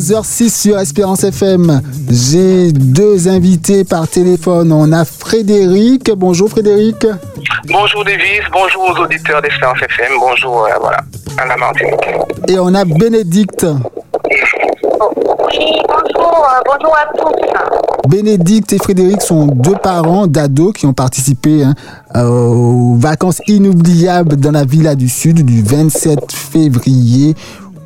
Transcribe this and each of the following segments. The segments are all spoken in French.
11h06 sur Espérance FM. J'ai deux invités par téléphone. On a Frédéric. Bonjour Frédéric. Bonjour Davis, bonjour aux auditeurs d'Espérance FM, bonjour euh, voilà, à la Martinique. Et on a Bénédicte. Oui, bonjour, euh, bonjour à tous. Bénédicte et Frédéric sont deux parents d'ados qui ont participé hein, euh, aux vacances inoubliables dans la Villa du Sud du 27 février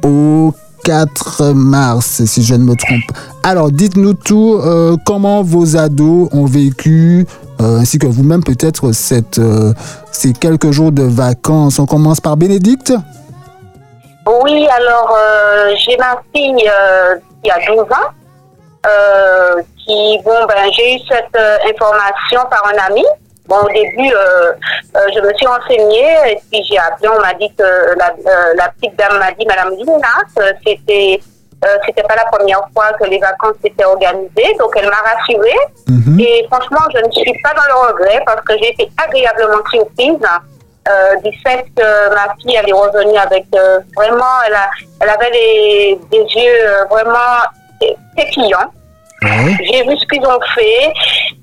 au 4 mars, si je ne me trompe. Alors, dites-nous tout, euh, comment vos ados ont vécu, euh, ainsi que vous-même peut-être, cette, euh, ces quelques jours de vacances. On commence par Bénédicte Oui, alors j'ai ma fille qui a 12 ans. qui, bon, ben, j'ai eu cette information par un ami. Bon, au début, euh, euh, je me suis renseignée et puis j'ai appelé. On m'a dit que la, euh, la petite dame m'a dit, Madame Linas, euh, c'était euh, c'était pas la première fois que les vacances étaient organisées, donc elle m'a rassurée. Mhm. Et franchement, je ne suis pas dans le regret parce que j'ai été agréablement surprise euh, du fait que ma fille elle est revenue avec euh, vraiment, elle, a, elle avait les, des yeux euh, vraiment pétillants. Ouais. J'ai vu ce qu'ils ont fait.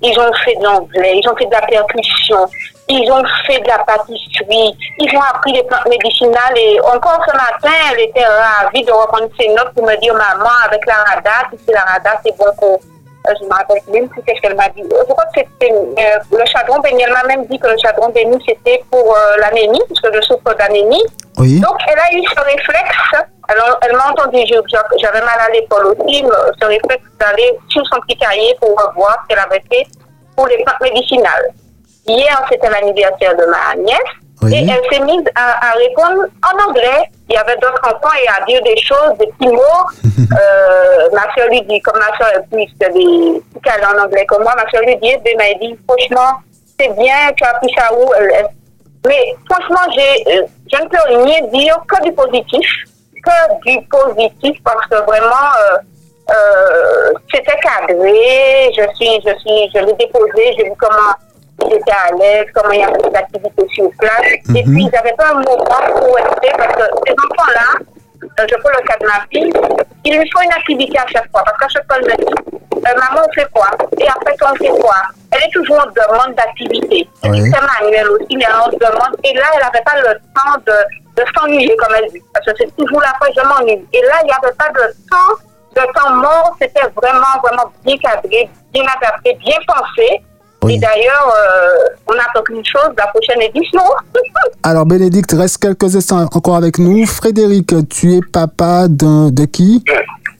Ils ont fait de l'anglais, ils ont fait de la percussion, ils ont fait de la pâtisserie, ils ont appris les plantes médicinales et encore ce matin, elle était ravie de reprendre ses notes pour me dire maman, avec la rada, si c'est la rada, c'est bon pour. Euh, je me rappelle même plus qu'est-ce qu'elle m'a dit. Je crois que c'était euh, le chadron béni. Elle m'a même dit que le chadron béni c'était pour euh, l'anémie, parce que je souffre d'anémie. Oui. Donc, elle a eu ce réflexe. Alors, elle m'a entendu, j'avais mal à l'épaule aussi, mais ce réflexe d'aller sur son petit cahier pour voir ce qu'elle avait fait pour les plantes médicinales. Hier, c'était l'anniversaire de ma nièce. Oui. Et elle s'est mise à, à répondre en anglais. Il y avait d'autres enfants et à dire des choses, des petits mots. Euh, ma soeur lui dit, comme ma soeur est plus des qu'elle en anglais comme moi, ma soeur lui dit, ben, elle m'a dit, franchement, c'est bien, tu as appris ça où? Elle- elle- Mais franchement, j'ai, euh, je ne peux rien dire que du positif, que du positif parce que vraiment, euh, euh, c'était cadré. Je suis, je suis, je l'ai déposé, j'ai vu comment étaient à l'aise, comment il y avait des activités sur place. Et puis, ils n'avaient pas un moment pour rester parce que ces enfants-là, euh, je prends le cas de ma fille, il lui faut une activité à chaque fois parce qu'à chaque fois, elle me dit, euh, maman, on fait quoi? Et après, on fait quoi? Elle est toujours en demande d'activité. Oui. C'est manuel aussi, mais en demande. Et là, elle n'avait pas le temps de, de s'ennuyer, comme elle dit. Parce que c'est toujours la fois, je m'ennuie. Et là, il n'y avait pas de temps, de temps mort. C'était vraiment, vraiment bien cadré, bien adapté, bien pensé. Oui. Et d'ailleurs, euh, on attend qu'une chose, la prochaine édition. Alors Bénédicte, reste quelques instants encore avec nous. Frédéric, tu es papa d'un- de qui?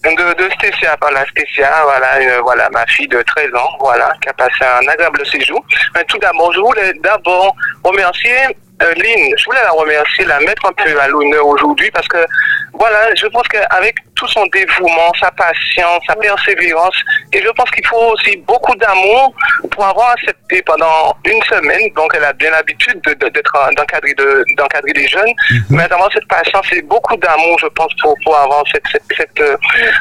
De, de Stécia, par la Stécia, voilà, euh, voilà, ma fille de 13 ans, voilà, qui a passé un agréable séjour. Mais tout d'abord, je voulais d'abord remercier euh, Lynn, je voulais la remercier, la mettre un peu à l'honneur aujourd'hui parce que, voilà, je pense qu'avec tout son dévouement, sa patience, sa persévérance, et je pense qu'il faut aussi beaucoup d'amour pour avoir accepté pendant une semaine, donc elle a bien l'habitude de- de- d'être en- d'encadrer de, d'encadrer des jeunes, mais d'avoir cette patience et beaucoup d'amour, je pense, pour, pour avoir cette, cette, cette, euh,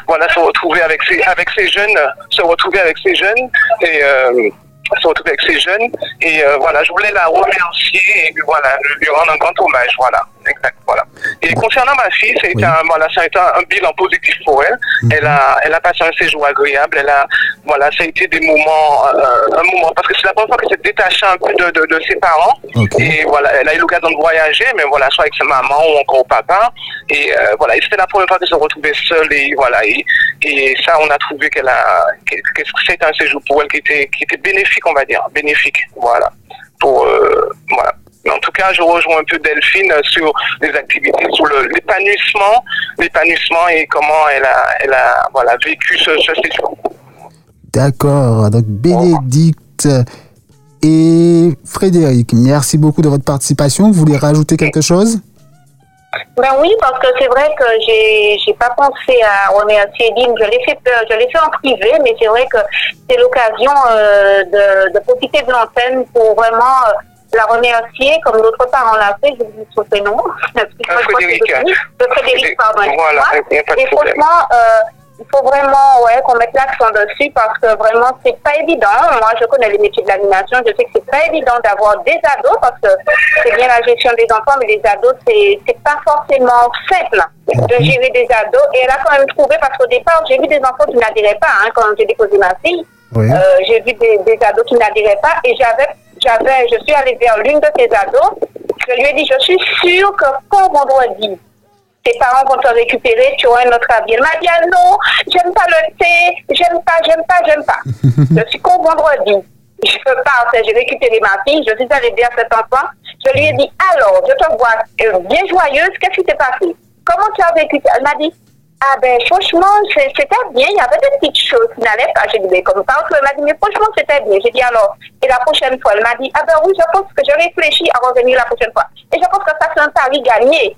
voilà, se retrouver avec ces, avec ces jeunes, se retrouver avec ces jeunes. Et euh, se retrouver avec ces jeunes. Et euh, voilà, je voulais la remercier et voilà, lui rendre un grand hommage. Voilà, exact, voilà. Et concernant ma fille, ça a été, Oui. un, voilà, ça a été un, un bilan positif pour elle. Elle a, elle a passé un séjour agréable. Elle a, voilà, ça a été des moments, euh, un moment, parce que c'est la première fois qu'elle s'est détachée un peu de, de, de ses parents. Et voilà, elle a eu l'occasion de voyager, mais voilà, soit avec sa maman ou encore au papa. Et euh, voilà, c'était la première fois qu'elle se retrouvait seule. Et voilà, et, et ça, on a trouvé qu'elle a, que, que c'était un séjour pour elle qui était, qui était bénéfique, on va dire, bénéfique. Voilà, pour euh, voilà. Mais en tout cas, je rejoins un peu Delphine sur les activités, sur l'épanouissement, l'épanouissement et comment elle a, elle a, voilà, vécu ce, ce séjour. D'accord. Donc Bénédicte et Frédéric, merci beaucoup de votre participation. Vous voulez rajouter quelque chose? Ben oui, parce que c'est vrai que j'ai j'ai pas pensé à remercier Lynn. Je l'ai fait, euh, je l'ai fait en privé, mais c'est vrai que c'est l'occasion euh, de, de profiter de l'antenne pour vraiment euh, la remercier, comme l'autre parent l'a fait. Je vous dis son prénom. Que Frédéric. De Frédéric, pardon. Voilà, Et franchement, euh, il faut vraiment ouais, qu'on mette l'accent dessus parce que vraiment, c'est pas évident. Moi, je connais les métiers de l'animation. Je sais que c'est pas évident d'avoir des ados parce que c'est bien la gestion des enfants, mais les ados, c'est, c'est pas forcément simple de gérer des ados. Et elle a quand même trouvé, parce qu'au départ, j'ai vu des enfants qui n'adhéraient pas hein, quand j'ai déposé ma fille. Oui. Euh, j'ai vu des, des ados qui n'adhéraient pas et j'avais, j'avais, je suis allée vers l'une de ces ados. Je lui ai dit, je suis sûre que quand vendredi, tes parents vont te récupérer, tu auras un autre avis. Elle m'a dit, ah non, j'aime pas le thé, j'aime pas, j'aime pas, j'aime pas. je suis con vendredi. Je pars, j'ai récupéré ma fille, je suis allée à cet enfant, je lui ai dit, alors, je te vois euh, bien joyeuse, qu'est-ce qui s'est passé? Comment tu as vécu Elle m'a dit, ah ben franchement, c'est- c'était bien, il y avait des petites choses qui n'allaient pas. J'ai dit, mais comme partout, elle m'a dit, mais franchement, c'était bien. J'ai dit, alors, et la prochaine fois, elle m'a dit, ah ben oui, je pense que je réfléchis à revenir la prochaine fois. Et je pense que ça, c'est un pari gagné.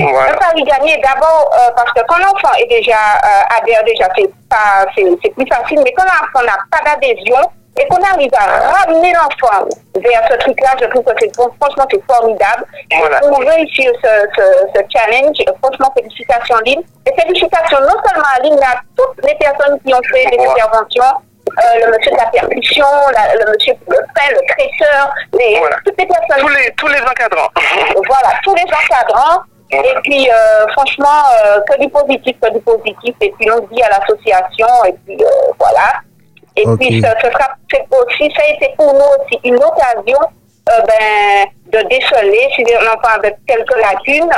Voilà. Un pari gagné d'abord euh, parce que quand l'enfant est déjà euh, adhère déjà, c'est pas, c'est c'est plus facile, mais quand l'enfant n'a pas d'adhésion et qu'on arrive à ramener l'enfant vers ce truc-là, je trouve que c'est franchement c'est formidable. Voilà. Et pour réussir ce, ce, ce challenge, franchement félicitations Lynn. Et félicitations non seulement à Lynn, mais à toutes les personnes qui ont fait des interventions. Euh, le monsieur de la percussion, la- le monsieur le pain, le traiteur, les, Voilà. toutes les personnes Tous les, tous les encadrants. voilà, tous les encadrants. Et puis, euh, franchement, euh, que du positif, que du positif. Et puis, on dit à l'association. Et puis, euh, voilà. Et puis, ça, ce sera aussi, ça a été pour nous aussi une occasion euh, ben, de déceler si un enfant avec quelques lacunes,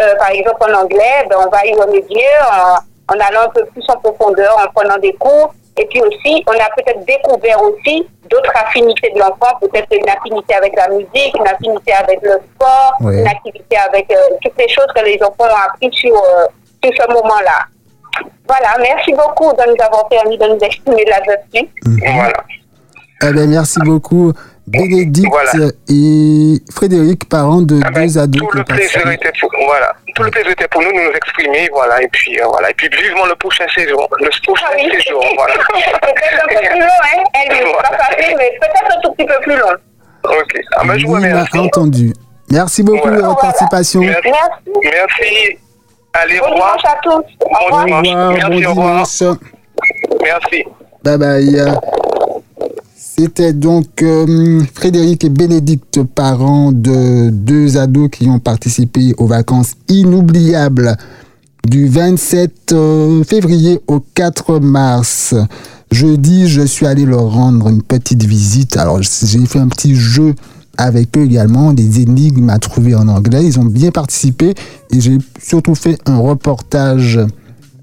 euh, par exemple en anglais, ben, on va y remédier en, en allant un peu plus en profondeur, en prenant des cours. Et puis aussi, on a peut-être découvert aussi d'autres affinités de l'enfant, peut-être une affinité avec la musique, une affinité avec le sport, Oui. une activité avec euh, toutes les choses que les enfants ont appris sur, euh, sur ce moment-là. Voilà, merci beaucoup de nous avoir permis de nous exprimer là-dessus. Voilà. Eh ben, merci beaucoup, Bénédicte Voilà. et Frédéric, parents de Ah ben, deux ados. tout le plaisir était pour voilà. Tout le plaisir était pour nous de nous exprimer, voilà. Et puis euh, voilà. Et puis vivement le prochain séjour. Le prochain Ah oui. séjour, voilà. peut-être un peu plus long, hein. Elle, c'est pas facile, mais peut-être un tout petit peu plus long. Ok. Ah ben je vous remercie. entendu. Merci beaucoup Voilà. de votre participation. Merci. Merci. Allez, au Bon revoir. dimanche à tous. Au revoir. Au bon Merci, au revoir. Merci. Bye bye. C'était donc euh, Frédéric et Bénédicte, parents de deux ados qui ont participé aux vacances inoubliables du 27 euh, février au 4 mars. Jeudi, je suis allé leur rendre une petite visite. Alors, j'ai fait un petit jeu avec eux également, des énigmes à trouver en anglais. Ils ont bien participé et j'ai surtout fait un reportage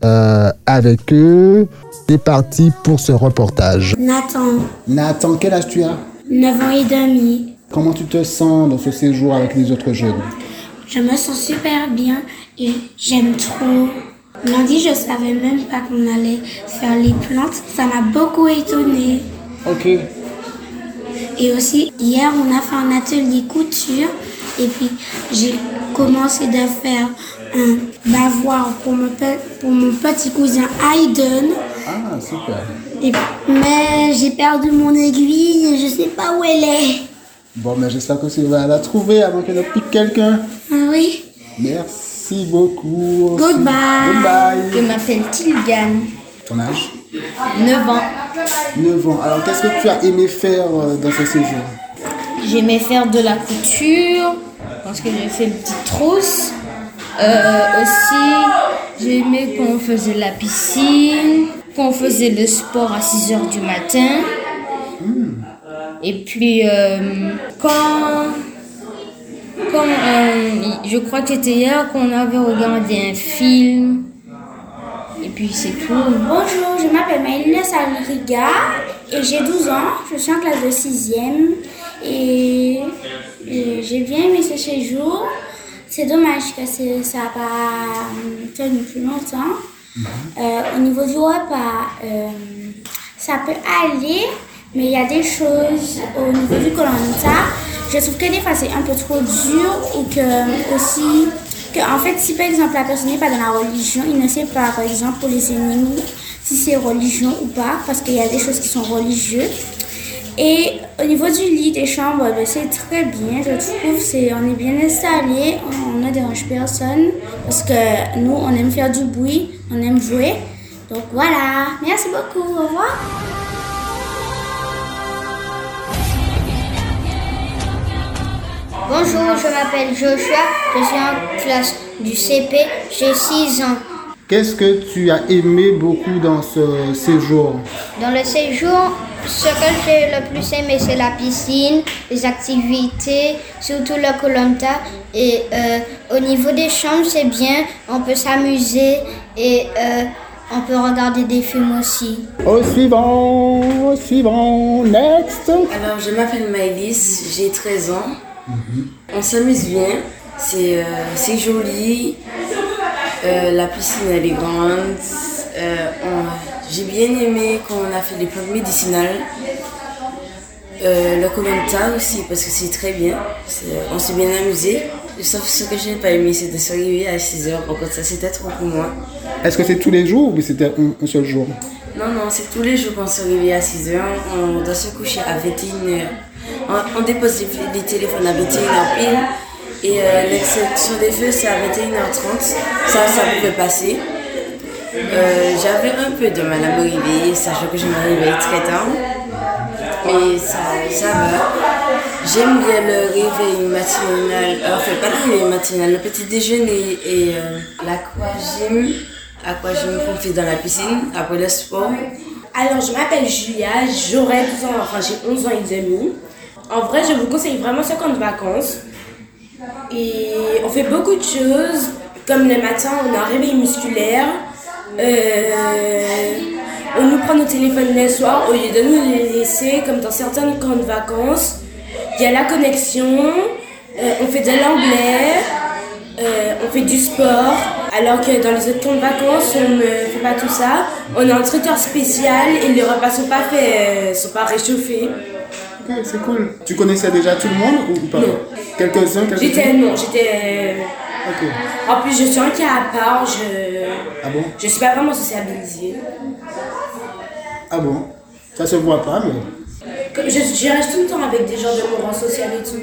euh, avec eux. C'est parti pour ce reportage. Nathan, Nathan, quel âge tu as? 9 ans et demi. Comment tu te sens dans ce séjour avec les autres jeunes? Je me sens super bien et j'aime trop. Lundi, je savais même pas qu'on allait faire les plantes. Ça m'a beaucoup étonnée. Ok. Et aussi, hier, on a fait un atelier couture. Et puis, j'ai commencé de faire un bavoir pour mon, pe- pour mon petit cousin Hayden. Ah, super. Et- mais j'ai perdu mon aiguille et je sais pas où elle est. Bon, mais j'espère que tu vas la trouver avant qu'elle ne pique quelqu'un. Ah oui Merci beaucoup. Goodbye. Je Goodbye. m'appelle Tilgan, Ton âge? 9 ans. 9 ans. Alors, qu'est-ce que tu as aimé faire euh, dans ce séjour? J'aimais faire de la couture, parce que j'ai fait une petite trousse. Euh, aussi, j'aimais qu'on faisait la piscine, qu'on faisait le sport à 6 heures du matin. Et puis, euh, quand, quand euh, je crois que c'était hier qu'on avait regardé un film. Puis c'est tout. Bonjour, je m'appelle Maïlina Salriga et j'ai 12 ans. Je suis en classe de 6e et j'ai bien aimé ce séjour. C'est dommage que ça n'a pas tenu plus longtemps. Euh, au niveau du repas, euh, ça peut aller, mais il y a des choses au niveau du colanta. Je trouve que des fois c'est un peu trop dur ou que aussi que en fait si par exemple la personne n'est pas dans la religion, il ne sait pas par exemple pour les énigmes si c'est religion ou pas parce qu'il y a des choses qui sont religieuses. Et au niveau du lit des chambres, ben, c'est très bien, je trouve. C'est, on est bien installé, on ne dérange personne parce que nous, on aime faire du bruit, on aime jouer. Donc voilà, merci beaucoup, au revoir. Bonjour, je m'appelle Joshua, je suis en classe du CP, j'ai 6 ans. Qu'est-ce que tu as aimé beaucoup dans ce séjour? Dans le séjour, ce que j'ai le plus aimé, c'est la piscine, les activités, surtout le Colanta. Et euh, au niveau des chambres, c'est bien, on peut s'amuser et euh, on peut regarder des films aussi. Au suivant, au suivant, next Alors, je m'appelle Maëlys, j'ai 13 ans. On s'amuse bien, c'est euh, joli, euh, la piscine elle est grande. Euh, J'ai bien aimé quand on a fait les plantes médicinales. Le Colanta aussi, parce que c'est très bien. On s'est bien amusé. Sauf ce que je n'ai pas aimé, c'est de se réveiller à 6h. Par contre, ça c'était trop pour moi. Est-ce que c'est tous les jours ou c'était un, un seul jour? Non, non, c'est tous les jours qu'on se réveille à 6h. On doit se coucher à 21h. On, dépose les, téléphones à 21h pile. Et euh, l'extinction des feux, c'est à 21h30. Ça, ça pouvait passer. Euh, J'avais un peu de mal à me réveiller, sachant que je me réveille très tard. Mais ça, ça va. J'aime bien le réveil matinal. euh, Enfin, pas le réveil matinal, le petit déjeuner et l'aquagym. Aquagym qu'on fait dans la piscine après le sport. Alors, je m'appelle Julia, j'aurai 12 ans, enfin j'ai 11 ans et demi. En vrai, je vous conseille vraiment ce camp de vacances. Et on fait beaucoup de choses, comme le matin, on a un réveil musculaire. Euh, on nous prend nos téléphones le soir au lieu de nous les laisser, comme dans certains camps de vacances. Il y a la connexion, euh, on fait de l'anglais, euh, on fait du sport, alors que dans les autres camps de vacances, on ne fait pas tout ça. On a un traiteur spécial et les repas sont pas faits, sont pas réchauffés. Ok, c'est cool. Tu connaissais déjà tout le monde ou pas? Non. Quelques-uns, J'étais, quelques-uns non, j'étais... Ok. En plus, je suis un cas à part, je... Ah bon? Je suis pas vraiment sociabilisée. Ah bon? Ça se voit pas, mais... Comme Je, je reste tout le temps avec des gens de mon rang social et tout.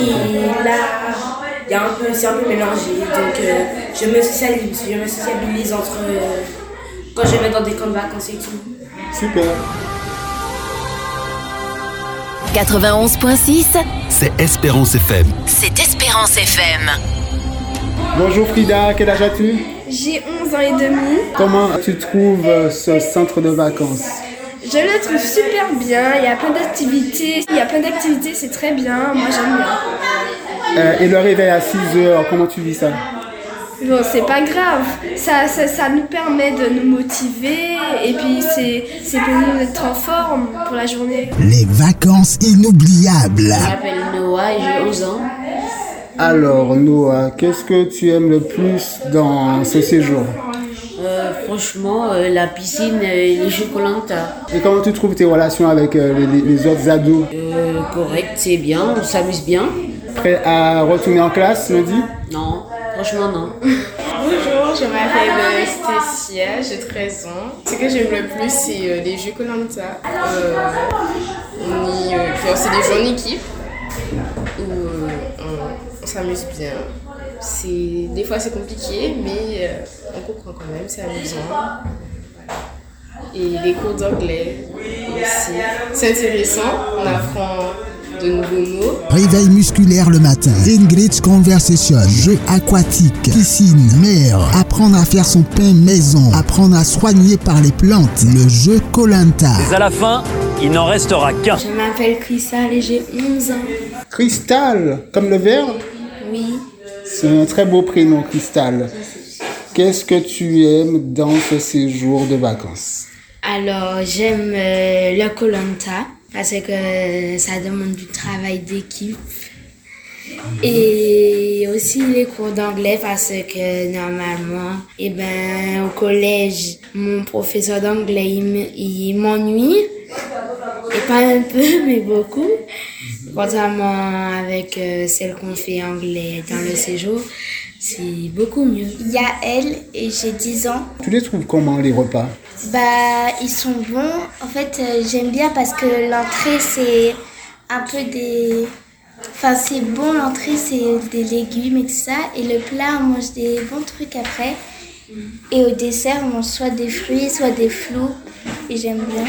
Et là, il y a un peu, c'est un peu mélangé. Donc, euh, je me socialise, je me sociabilise entre... euh, quand je vais dans des camps de vacances et tout. Super. 91.6, C'est Espérance FM. c'est Espérance FM. Bonjour Frida, quel âge as-tu? J'ai 11 ans et demi. Comment tu trouves euh, ce centre de vacances? Je le trouve super bien. Il y a plein d'activités. Il y a plein d'activités, c'est très bien. Moi, j'aime bien. Euh, Et le réveil à 6 heures, comment tu vis ça? Bon, c'est pas grave. Ça, ça, ça nous permet de nous motiver. Et puis, c'est c'est pour nous d'être en forme pour la journée. Les vacances inoubliables. Je m'appelle Noah et j'ai 11 ans. Alors Noah, qu'est-ce que tu aimes le plus dans ce séjour? Euh, franchement, euh, la piscine et les jeux Colanta. Et comment tu trouves tes relations avec euh, les, les autres ados? Euh, correct, c'est bien, on s'amuse bien. Prêt à retourner en classe lundi Non, Bonjour, je m'appelle Stécia, j'ai 13 ans. Ce que j'aime le plus, c'est euh, les jeux Colanta. Euh, euh, c'est des jeux en équipe où on, on s'amuse bien. Des fois, c'est compliqué, mais on comprend quand même, c'est amusant. Et les cours d'anglais aussi. C'est intéressant, on apprend de nouveaux mots. Réveil musculaire le matin. Ingrid's Conversation. Jeux aquatiques. Piscine. Mer. Apprendre à faire son pain maison. Apprendre à soigner par les plantes. Le jeu Colanta. Mais à la fin, il n'en restera qu'un. Je m'appelle Crystal et j'ai 11 ans. Cristal, comme le verre Oui. C'est un très beau prénom, Cristal. Qu'est-ce que tu aimes dans ce séjour de vacances? Alors, j'aime euh, le Colanta parce que ça demande du travail d'équipe. Et aussi les cours d'anglais parce que normalement, eh ben, au collège, mon professeur d'anglais, il me- il m'ennuie. Et pas un peu, mais beaucoup. Contrairement avec euh, celle qu'on fait anglais dans le séjour, c'est beaucoup mieux. Il y a elle et j'ai 10 ans. Tu les trouves comment les repas? Bah, ils sont bons. En fait, euh, j'aime bien parce que l'entrée, c'est un peu des. Enfin, c'est bon, l'entrée, c'est des légumes et tout ça. Et le plat, on mange des bons trucs après. Et au dessert, on mange soit des fruits, soit des flous. Et j'aime bien.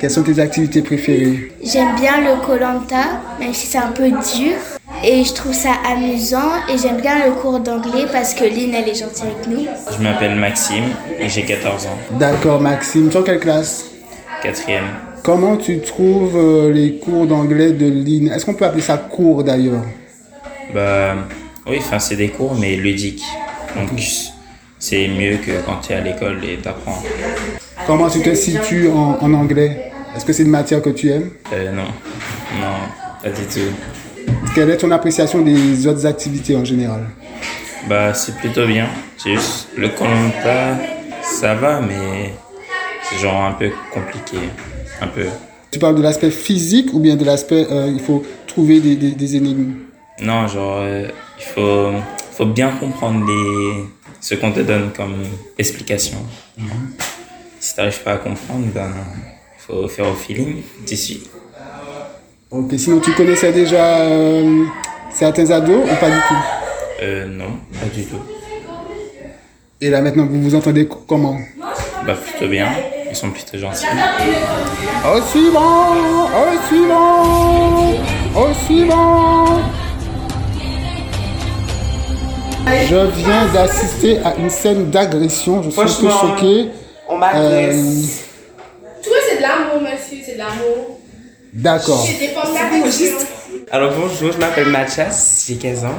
Quelles sont tes activités préférées? J'aime bien le Colanta, même si c'est un peu dur. Et je trouve ça amusant. Et j'aime bien le cours d'anglais parce que Lynn, elle est gentille avec nous. Je m'appelle Maxime et j'ai 14 ans. D'accord, Maxime. Tu es en quelle classe? Quatrième. Comment tu trouves euh, les cours d'anglais de Lynn? Est-ce qu'on peut appeler ça cours d'ailleurs? Bah oui, enfin c'est des cours mais ludiques. Donc c'est mieux que quand tu es à l'école et t'apprends. Comment tu te situes en, en anglais? Est-ce que c'est une matière que tu aimes? Euh, non, non, pas du tout. Quelle est ton appréciation des autres activités en général? Bah c'est plutôt bien. C'est juste le Colanta, ça va mais c'est genre un peu compliqué. Un peu. Tu parles de l'aspect physique ou bien de l'aspect euh, il faut trouver des, des- des énigmes? Non, genre euh, il faut, faut bien comprendre les, ce qu'on te donne comme explication. Si t'arrives pas à comprendre, ben il faut faire au feeling, tu suis. Ok, sinon tu connaissais déjà euh, certains ados ou pas du tout? Euh, non, pas du tout. Et là maintenant vous vous entendez co- comment? Bah plutôt bien, ils sont plutôt gentils. Au suivant Au suivant Au suivant Je viens d'assister à une scène d'agression, je suis un peu choqué. on m'agresse. Euh, Tu vois, c'est de l'amour, monsieur, c'est de l'amour. D'accord. Alors bonjour, je m'appelle Mathias, j'ai 15 ans.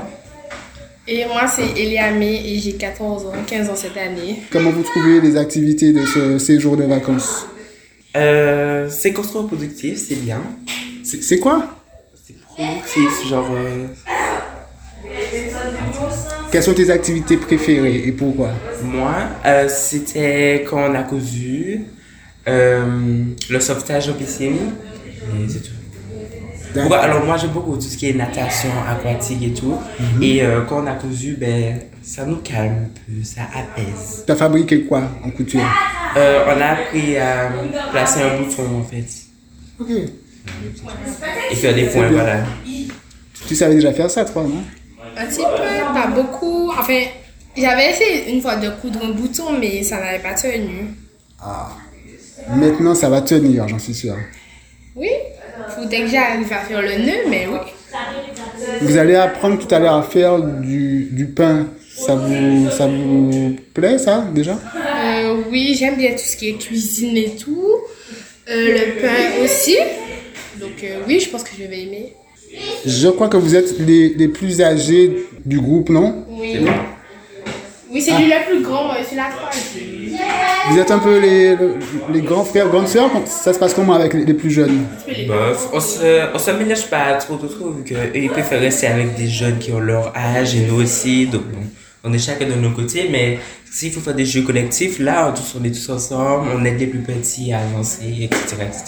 Et moi, c'est Eliamé et j'ai 14 ans, 15 ans cette année. Comment vous trouvez les activités de ce séjour de vacances? Euh, c'est contre-productif, c'est bien. C'est quoi? C'est productif, genre... euh, Quelles sont tes activités préférées et pourquoi? Moi, euh, c'était quand on a cousu, euh, le sauvetage en piscine, et c'est tout. Ouais, alors moi j'aime beaucoup tout ce qui est natation aquatique et tout. Mhm. Et euh, quand on a cousu, ben, ça nous calme un peu, ça apaise. Tu as fabriqué quoi en couture? Euh, on a appris à placer un bouton en fait. Ok. Et faire des points, voilà. Tu savais déjà faire ça, toi, non? Un petit peu, pas beaucoup. Enfin, j'avais essayé une fois de coudre un bouton, mais ça n'avait pas tenu. Ah. Maintenant, ça va tenir, j'en suis sûr. Oui, faut dès que j'arrive à faire le nœud, mais oui. Vous allez apprendre tout à l'heure à faire du, du pain. Ça vous, ça vous plaît, ça, déjà? Euh, oui, j'aime bien tout ce qui est cuisine et tout. Euh, le pain aussi. Donc euh, oui, je pense que je vais aimer. Je crois que vous êtes les, les plus âgés du groupe, non? Oui. Oui, c'est lui le plus grand, je suis la troisième. Vous êtes un peu les, les grands frères, grandes sœurs? Ça se passe comment avec les, les plus jeunes? Bof, on se, on se mélange pas trop trop trop vu qu'eux ils préfèrent rester avec des jeunes qui ont leur âge et nous aussi. Donc bon, on est chacun de nos côtés, mais s'il faut faire des jeux collectifs, là on, tous, on est tous ensemble, on aide les plus petits à avancer, etc. etc.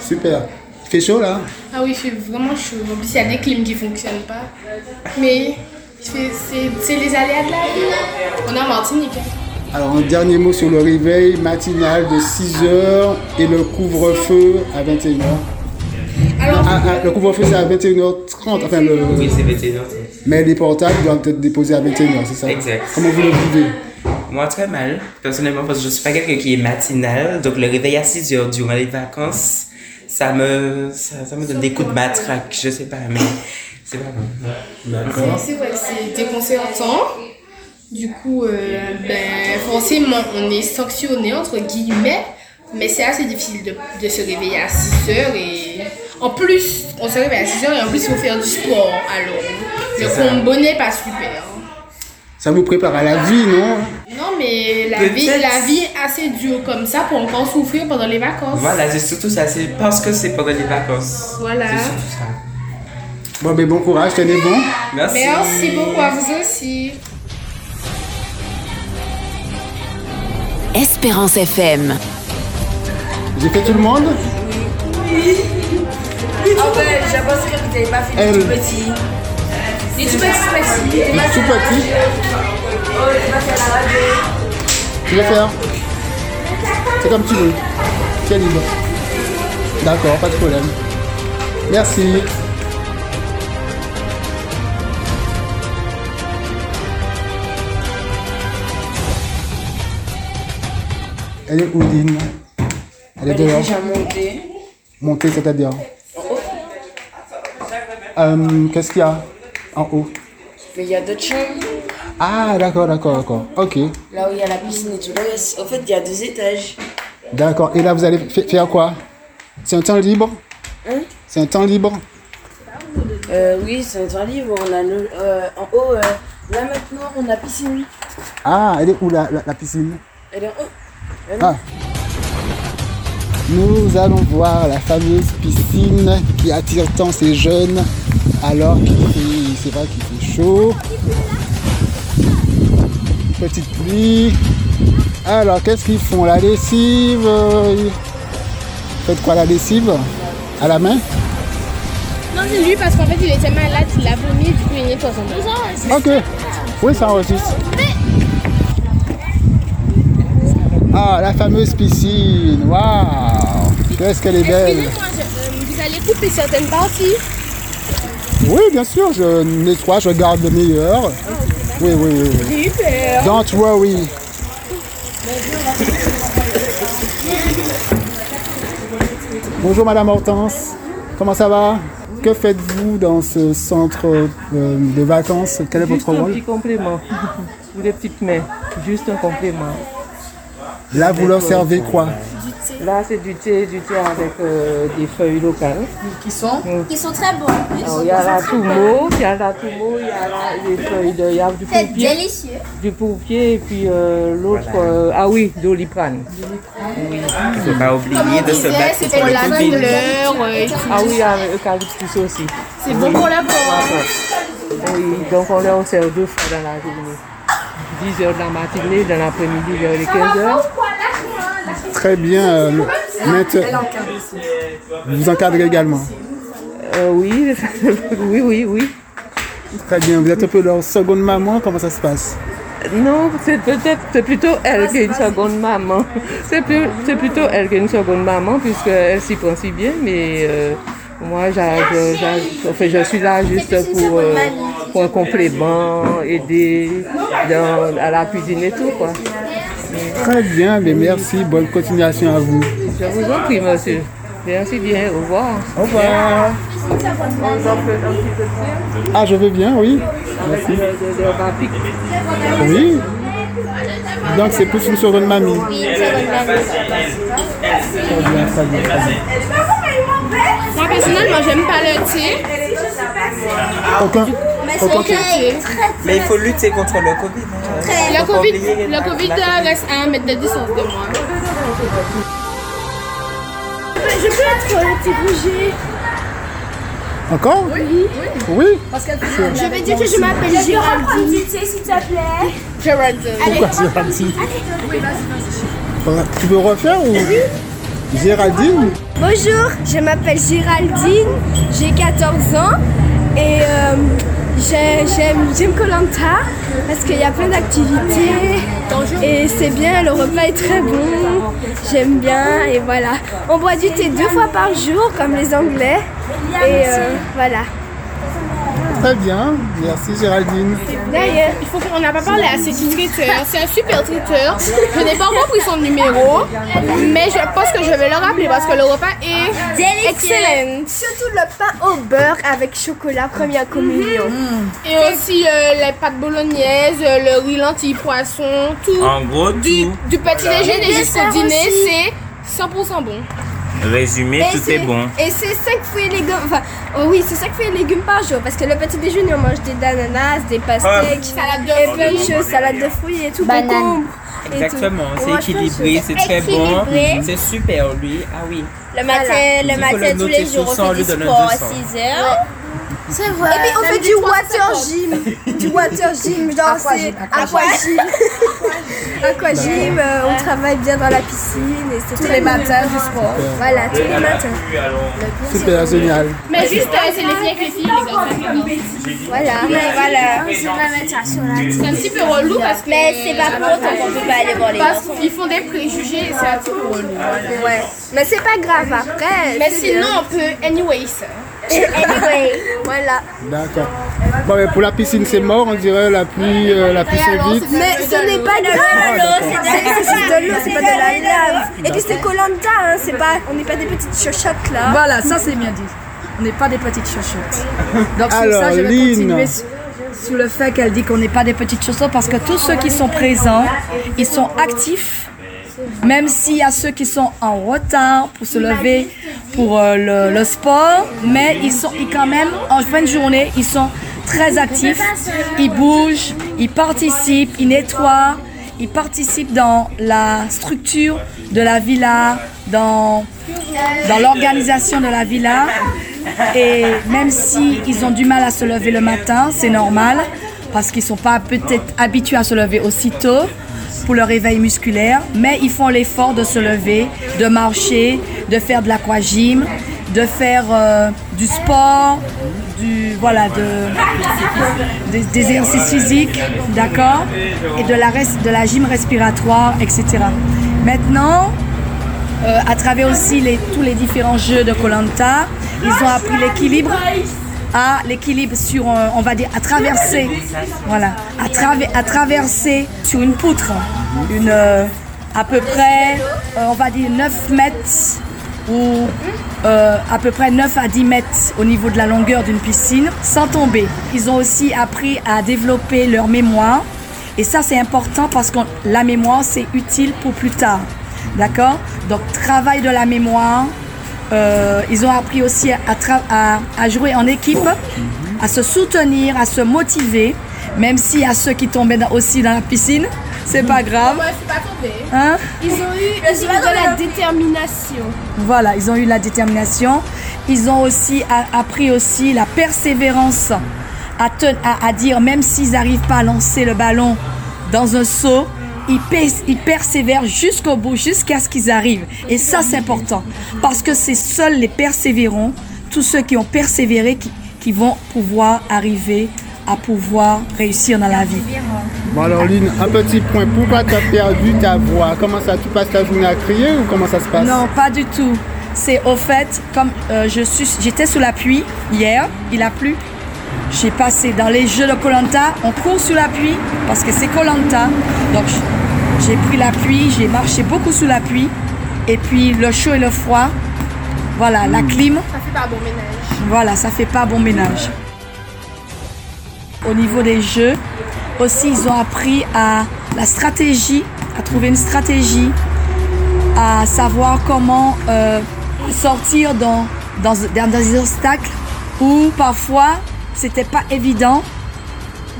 Super. Il fait chaud, là? Ah oui, il fait vraiment chaud. En plus, il y a des clims qui fonctionnent pas. Mais c'est les aléas de la vie. On est en Martinique. hein. Alors, un dernier mot sur le réveil matinal de 6h et le couvre-feu à 21h. Alors, Ah, ah, le couvre-feu, c'est à 21h30. Enfin, le... Oui, c'est 21h30. Mais les portables doivent être déposés à 21h, c'est ça? Exact. Comment vous le vivez? Moi, très mal, personnellement, parce que je suis pas quelqu'un qui est matinal. Donc, le réveil à 6 heures durant les vacances, ça me, ça, ça me donne des coups de matraque. Je sais pas, mais c'est vrai que c'est déconcertant. Du coup, euh, ben, forcément, on est sanctionné, entre guillemets. Mais c'est assez difficile de, de se réveiller à 6 heures. Et en plus, on se réveille à 6 heures et en plus, il faut faire du sport. Alors, le combo n'est pas super. Ça vous prépare à la vie, non? Non, mais la vie, la vie est assez dure comme ça pour encore souffrir pendant les vacances. Voilà, c'est surtout ça. C'est parce que c'est pendant les vacances. Voilà. C'est surtout ça. Bon, ben bon courage, tenez bon. Merci. Merci beaucoup à vous aussi. Espérance FM. J'ai fait tout le monde Ah ouais, j'ai pensé que vous n'avez pas fait Elle. les tout petits. Les tout petits, merci. Les tout petits. Oh, j'ai pas fait la radio. Tu veux faire C'est comme tu veux. Tu es libre. D'accord, pas de problème. Merci. Elle est où, Lynn Elle est Elle est dehors. déjà montée. Montée, c'est-à-dire Euh, Qu'est-ce qu'il y a en haut? Mais il y a d'autres chambres. Ah, d'accord, d'accord, d'accord. Ok, Là où il y a la piscine et tout. En fait, il y a deux étages. d'accord. Et là, vous allez fa- faire quoi? C'est un temps libre? Hein? C'est un temps libre? Euh, oui, c'est un temps libre. On a le, euh, en haut, euh, là maintenant, on a piscine. Ah, elle est où la, la, la piscine? Elle est en haut. Ah. Nous allons voir la fameuse piscine qui attire tant ces jeunes alors qu'il fait, c'est vrai qu'il fait chaud. Petite pluie. Alors, qu'est-ce qu'ils font? La lessive euh, Faites quoi la lessive? À la main? Non, c'est lui parce qu'en fait, il était malade, il a vomi, du coup, il nettoie son. Ok. Oui, ça enregistre. Ah, la fameuse piscine. Waouh Qu'est-ce qu'elle est belle. Euh, vous allez couper certaines parties. Oui, bien sûr, je nettoie, je garde le meilleur. Oui, oui, oui. oui. Peur. Don't worry. Bonjour Madame Hortense, comment ça va? Que faites-vous dans ce centre euh, de vacances? Quel est Juste votre un rôle? petit complément pour les petites mains. Juste un complément. Là, vous leur servez quoi Là, c'est du thé, du thé avec euh, des feuilles locales. Qui sont Qui sont très bons. Alors, il y a la toumo, il y a la toumo, il y a la- les feuilles de, il y a du C'est pourpier. délicieux. Du pourpier et puis euh, l'autre, euh, ah oui, doliprane. Oui. Il faut pas oublier de se battre c'est pour la euh, tout. Ah oui, avec eucalyptus aussi. C'est bon pour la peau. Oui, donc on leur sert deux fois dans la journée. 10 heures dans la matinée, dans l'après-midi vers les 15 heures. Très bien. euh, vous encadrez également. Euh, oui, oui, oui, oui. Très bien. Vous êtes un peu leur seconde maman. Comment ça se passe? Non, c'est peut-être c'est plutôt elle qui est une seconde maman. C'est plus- c'est plutôt elle qui est une seconde maman puisqu'elle s'y prend si bien, mais euh, moi j'a- enfin, je suis là juste pour, euh, pour un complément, aider dans, à la cuisine et tout quoi. Très bien. mais merci. Bonne continuation à vous. Je vous en prie, monsieur. Merci bien. Au revoir. Au revoir. Ah, je veux bien, oui. Merci. Oui. Donc c'est plus une seconde mamie. Oui, une seconde mamie. Très bien, très bien, très bien. Moi, personnellement, j'aime pas le thé. Aucun, thé. Mais il faut lutter contre le Covid. hein. Le Covid, oublier le la- COVID la- euh, reste à un mètre de distance de moi. Je peux être le petit bouger. Encore? Oui. Oui. Je vais dire que je m'appelle Géraldine. du thé, s'il te plaît. Géraldine. Pourquoi Géraldine? Voilà. Tu veux refaire ou Géraldine? Bonjour, je m'appelle Géraldine, j'ai 14 ans et euh, j'ai- j'aime j'aime Colanta parce qu'il y a plein d'activités et c'est bien, le repas est très bon, j'aime bien et voilà. On boit du thé deux fois par jour comme les Anglais et euh, voilà. Très bien. Merci Géraldine. D'ailleurs, il faut qu'on n'a pas parlé à ce traiteur. C'est un super traiteur. Je n'ai pas encore pris son numéro, mais je pense que je vais le rappeler parce que le repas est excellent. Surtout le pain au beurre avec chocolat première communion. Et aussi euh, les pâtes bolognaises, euh, le riz lentilles poisson, tout. En gros, Du, tout. du petit Voilà. déjeuner jusqu'au dîner, c'est 100% bon. Résumé, Et tout est bon. Et c'est 5 fruits et légumes. Enfin, oh oui, c'est 5 fruits et légumes par jour. Parce que le petit déjeuner, on mange des ananas, des pastèques, Salade de et plein de choses, salade de fruits et tout, Banane. concombre. Exactement, On c'est équilibré, c'est très bon. C'est super lui. Ah oui. Le matin, le matin le tous les jours, 100, on fait du sport à 200. 6 heures. C'est vrai. Et puis on fait du water gym. du water gym, genre c'est aquagym. aquagym, euh, on travaille bien dans la piscine et c'est Tous très les matins du sport. Voilà, tous les matins. Super, génial. Mais juste, euh, c'est les filles avec les filles. Voilà. Voilà. C'est un petit peu relou parce que. Mais c'est pas pour autant qu'on peut pas aller voir les Parce garçons. qu'ils font des préjugés et c'est un petit peu relou. Ouais. Mais c'est pas grave après. Mais sinon, on peut, anyways. Anyway, voilà. D'accord. Bon, mais pour la piscine, c'est mort, on dirait la pluie, euh, la pluie c'est vite. Mais ce n'est pas grave. Ah, C'est c'est juste de l'eau, c'est pas de la lave. Et puis c'est Colanta, hein, c'est pas, on n'est pas des petites chochottes là. Voilà, ça c'est bien dit. On n'est pas des petites chochottes. Donc sur Alors, ça, je vais Lynn. continuer sous le fait qu'elle dit qu'on n'est pas des petites chochottes parce que tous ceux qui sont présents, ils sont actifs. Même s'il y a ceux qui sont en retard pour se lever pour euh, le, le sport, mais ils sont ils, quand même en fin de journée, ils sont très actifs. Ils bougent, ils participent, ils nettoient, ils participent dans la structure de la villa, dans, dans l'organisation de la villa. Et même si ils ont du mal à se lever le matin, c'est normal parce qu'ils sont pas peut-être habitués à se lever aussitôt pour le réveil musculaire, mais ils font l'effort de se lever, de marcher, de faire de l'aquagym, de faire euh, du sport, du voilà, de, des, exercices physiques, d'accord, et de la, res- de la gym respiratoire, etc. Maintenant, euh, à travers aussi les, tous les différents jeux de Colanta, ils ont appris l'équilibre à l'équilibre sur, euh, on va dire, à traverser, voilà, à, traverser sur une poutre, euh, à peu près, euh, on va dire 9 mètres ou à peu près 9 à 10 mètres au niveau de la longueur d'une piscine sans tomber. Ils ont aussi appris à développer leur mémoire et ça c'est important parce que la mémoire c'est utile pour plus tard. D'accord? Donc travail de la mémoire. Euh, ils ont appris aussi à, tra- à- à jouer en équipe, à se soutenir, à se motiver, même s'il y a ceux qui tombaient dans- aussi dans la piscine, c'est pas grave. Moi, je suis pas tombée. Hein? Ils ont eu, ils ont eu de la détermination. Voilà, ils ont eu la détermination. Ils ont aussi appris aussi la persévérance à, à dire même s'ils n'arrivent pas à lancer le ballon dans un saut, ils, pers- ils persévèrent jusqu'au bout, jusqu'à ce qu'ils arrivent. Et ça, c'est important. Parce que c'est seuls les persévérants, tous ceux qui ont persévéré, qui, qui vont pouvoir arriver à pouvoir réussir dans la vie. Bon alors Lynn, un petit point. Pourquoi tu as perdu ta voix? Comment ça, tu passes ta journée à crier ou comment ça se passe? Non, pas du tout. C'est au fait, comme euh, je suis, j'étais sous la pluie hier, il a plu. J'ai passé dans les jeux de Colanta, on court sous la pluie parce que c'est Colanta. Donc j'ai pris la pluie, j'ai marché beaucoup sous la pluie. Et puis le chaud et le froid, voilà, la clim, Ça fait pas bon ménage. voilà, ça fait pas bon ménage. Au niveau des jeux, aussi ils ont appris à la stratégie, à trouver une stratégie, à savoir comment euh, sortir dans, dans, dans des obstacles où parfois c'était pas évident,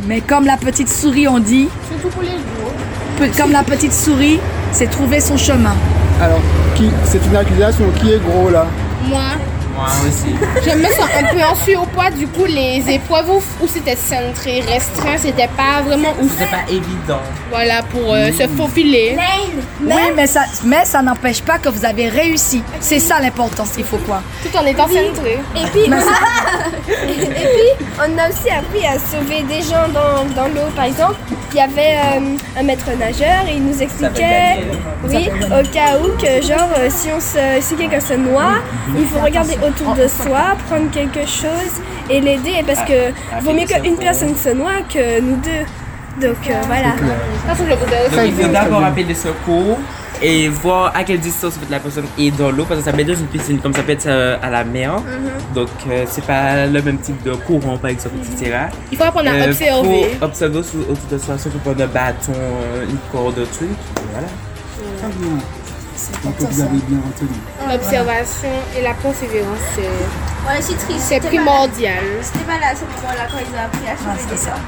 mais comme la petite souris on dit, Surtout pour les jours. comme la petite souris, c'est trouver son chemin. Alors, qui, c'est une accusation. Qui est gros là? Moi, Moi aussi. je me sens un peu en Du coup, les épreuves où, où c'était centré, restreint, c'était pas vraiment ouf. C'est pas évident. Voilà, pour euh, se faufiler. Oui, mais ça, mais ça n'empêche pas que vous avez réussi. C'est ça l'importance, il faut quoi Tout en étant centré. Et puis, Mais et puis, on a aussi appris à sauver des gens dans, dans l'eau. Par exemple, il y avait euh, un maître nageur et il nous expliquait, oui, au cas où que genre euh, si on se, si quelqu'un se noie, il faut regarder autour de soi, prendre quelque chose et l'aider parce que vaut mieux qu'une personne se noie que nous deux. Donc euh, voilà. Donc il faut d'abord appeler les secours et voir à quelle distance la personne est dans l'eau parce que ça peut être dans une piscine comme ça peut être euh, à la mer. Mhm. Donc euh, c'est pas le même type de courant par exemple, etc. Il faut apprendre à Euh, observer. Faut observer autour de soi, surtout prendre un bâton, euh, une corde, un truc. Voilà. Donc vous avez bien retenu. L'observation et la persévérance, c'est Ouais, c'est triste. c'est primordial. C'était pas là à ce moment-là quand ils ont appris à sauver des gens.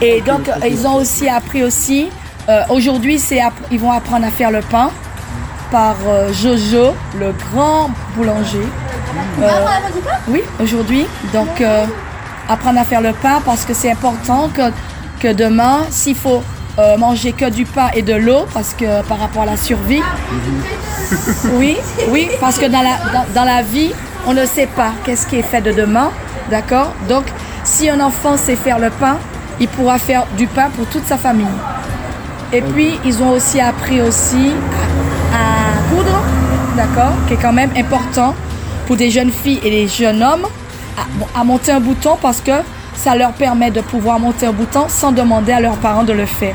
Et donc, euh, ils ont aussi appris aussi, euh, aujourd'hui, c'est ils vont apprendre à faire le pain par euh, Jojo, le grand boulanger. Euh, oui, aujourd'hui. Donc, euh, apprendre à faire le pain parce que c'est important que, que demain, s'il faut euh, manger que du pain et de l'eau, parce que par rapport à la survie, oui, oui, parce que dans la, dans, dans la vie, on ne sait pas qu'est-ce qui est fait de demain, d'accord? Donc, si un enfant sait faire le pain, il pourra faire du pain pour toute sa famille. Et puis, ils ont aussi appris aussi à, coudre, d'accord, qui est quand même important pour des jeunes filles et des jeunes hommes à, à monter un bouton parce que ça leur permet de pouvoir monter un bouton sans demander à leurs parents de le faire.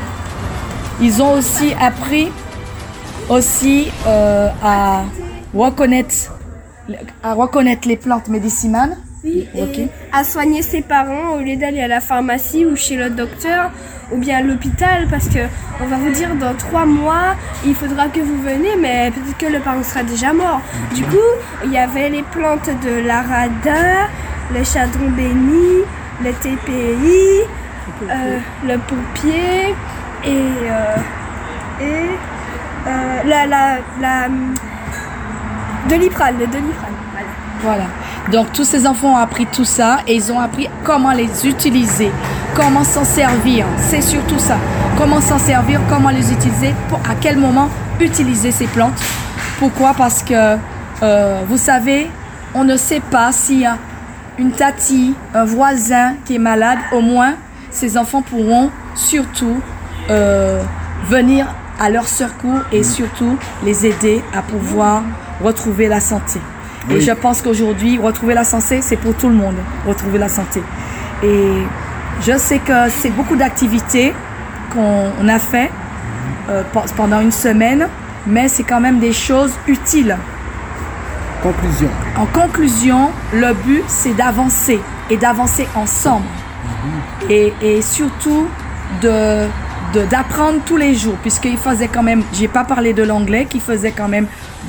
Ils ont aussi appris aussi euh, à reconnaître à reconnaître les plantes médicinales. Oui, et à soigner ses parents au lieu d'aller à la pharmacie ou chez le docteur ou bien à l'hôpital parce que on va vous dire dans trois mois il faudra que vous venez mais peut-être que le parent sera déjà mort. Du coup il y avait les plantes de l'arada, le chadron béni, le TPI, euh, le pompier et, euh, et euh, la, la, la doliprane, le doliprane. Voilà. Voilà. Donc tous ces enfants ont appris tout ça et ils ont appris comment les utiliser, comment s'en servir. C'est surtout ça. Comment s'en servir, comment les utiliser, pour à quel moment utiliser ces plantes. Pourquoi? Parce que vous savez, on ne sait pas s'il y a une tati, un voisin qui est malade. Au moins, ces enfants pourront surtout euh, venir à leur secours et surtout les aider à pouvoir retrouver la santé. Et je pense qu'aujourd'hui, retrouver la santé, c'est pour tout le monde, retrouver la santé. Et je sais que c'est beaucoup d'activités qu'on on a fait euh, pe- pendant une semaine, mais c'est quand même des choses utiles. En conclusion, le but, c'est d'avancer et d'avancer ensemble. Et, et surtout de- d'apprendre tous les jours, puisqu'il faisait quand même, j'ai pas parlé de l'anglais, qui faisait quand même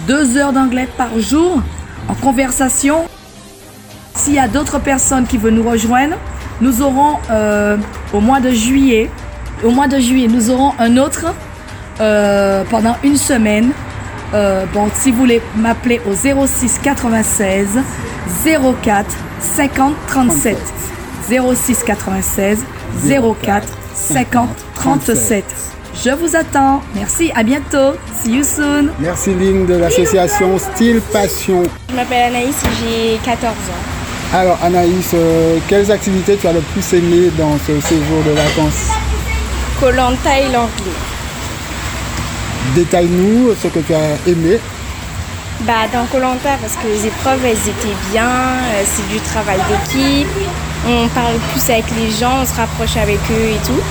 deux heures d'anglais par jour en conversation. S'il y a d'autres personnes qui veulent nous rejoindre, nous aurons euh, au mois de juillet, au mois de juillet, nous aurons un autre euh, pendant une semaine. Euh, bon, si vous voulez m'appeler au 06 96 04 50 37. 06 96 04 50 37. Je vous attends. Merci, à bientôt. See you soon. Merci Lynn de l'association Style Passion. Je m'appelle Anaïs et j'ai 14 ans. Alors Anaïs, euh, quelles activités tu as le plus aimé dans ce séjour de vacances? Colanta et l'anglais. Détaille-nous ce que tu as aimé. Bah, dans Colanta, parce que les épreuves, elles étaient bien, euh, c'est du travail d'équipe, on parle plus avec les gens, on se rapproche avec eux et tout.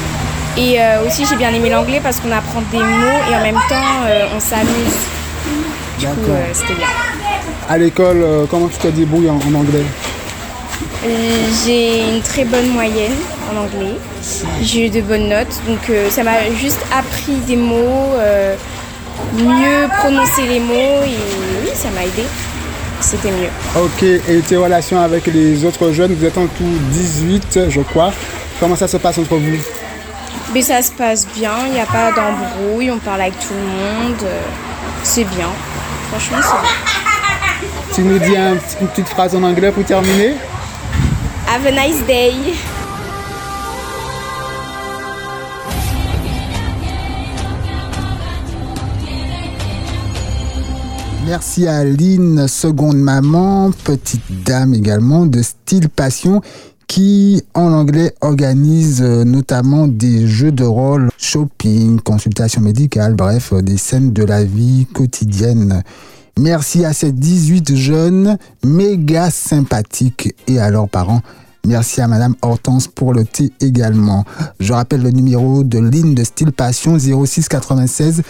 Et euh, aussi, j'ai bien aimé l'anglais parce qu'on apprend des mots et en même temps, euh, on s'amuse. Du coup, euh, c'était bien. À l'école, comment tu te débrouilles en, en anglais? J'ai une très bonne moyenne en anglais. J'ai eu de bonnes notes, donc ça m'a juste appris des mots, mieux prononcer les mots et oui, ça m'a aidé. C'était mieux. Ok, et tes relations avec les autres jeunes, vous êtes en tout 18, je crois. Comment ça se passe entre vous? Mais ça se passe bien, il n'y a pas d'embrouille, on parle avec tout le monde. euh, C'est bien. Franchement, c'est bien. Tu nous dis une petite phrase en anglais pour terminer? Have a nice day. Merci à Lynn, seconde maman, petite dame également, de style passion, qui en anglais organise euh, notamment des jeux de rôle, shopping, consultation médicale, bref, euh, des scènes de la vie quotidienne. Merci à ces 18 jeunes méga sympathiques et à leurs parents. Merci à Madame Hortense pour le thé également. Je rappelle le numéro de ligne de style passion 06 96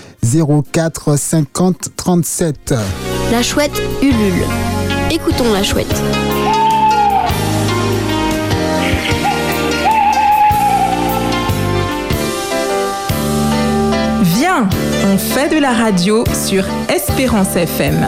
04 50 37. La chouette ulule. Écoutons la chouette. Viens, on fait de la radio sur Espérance FM.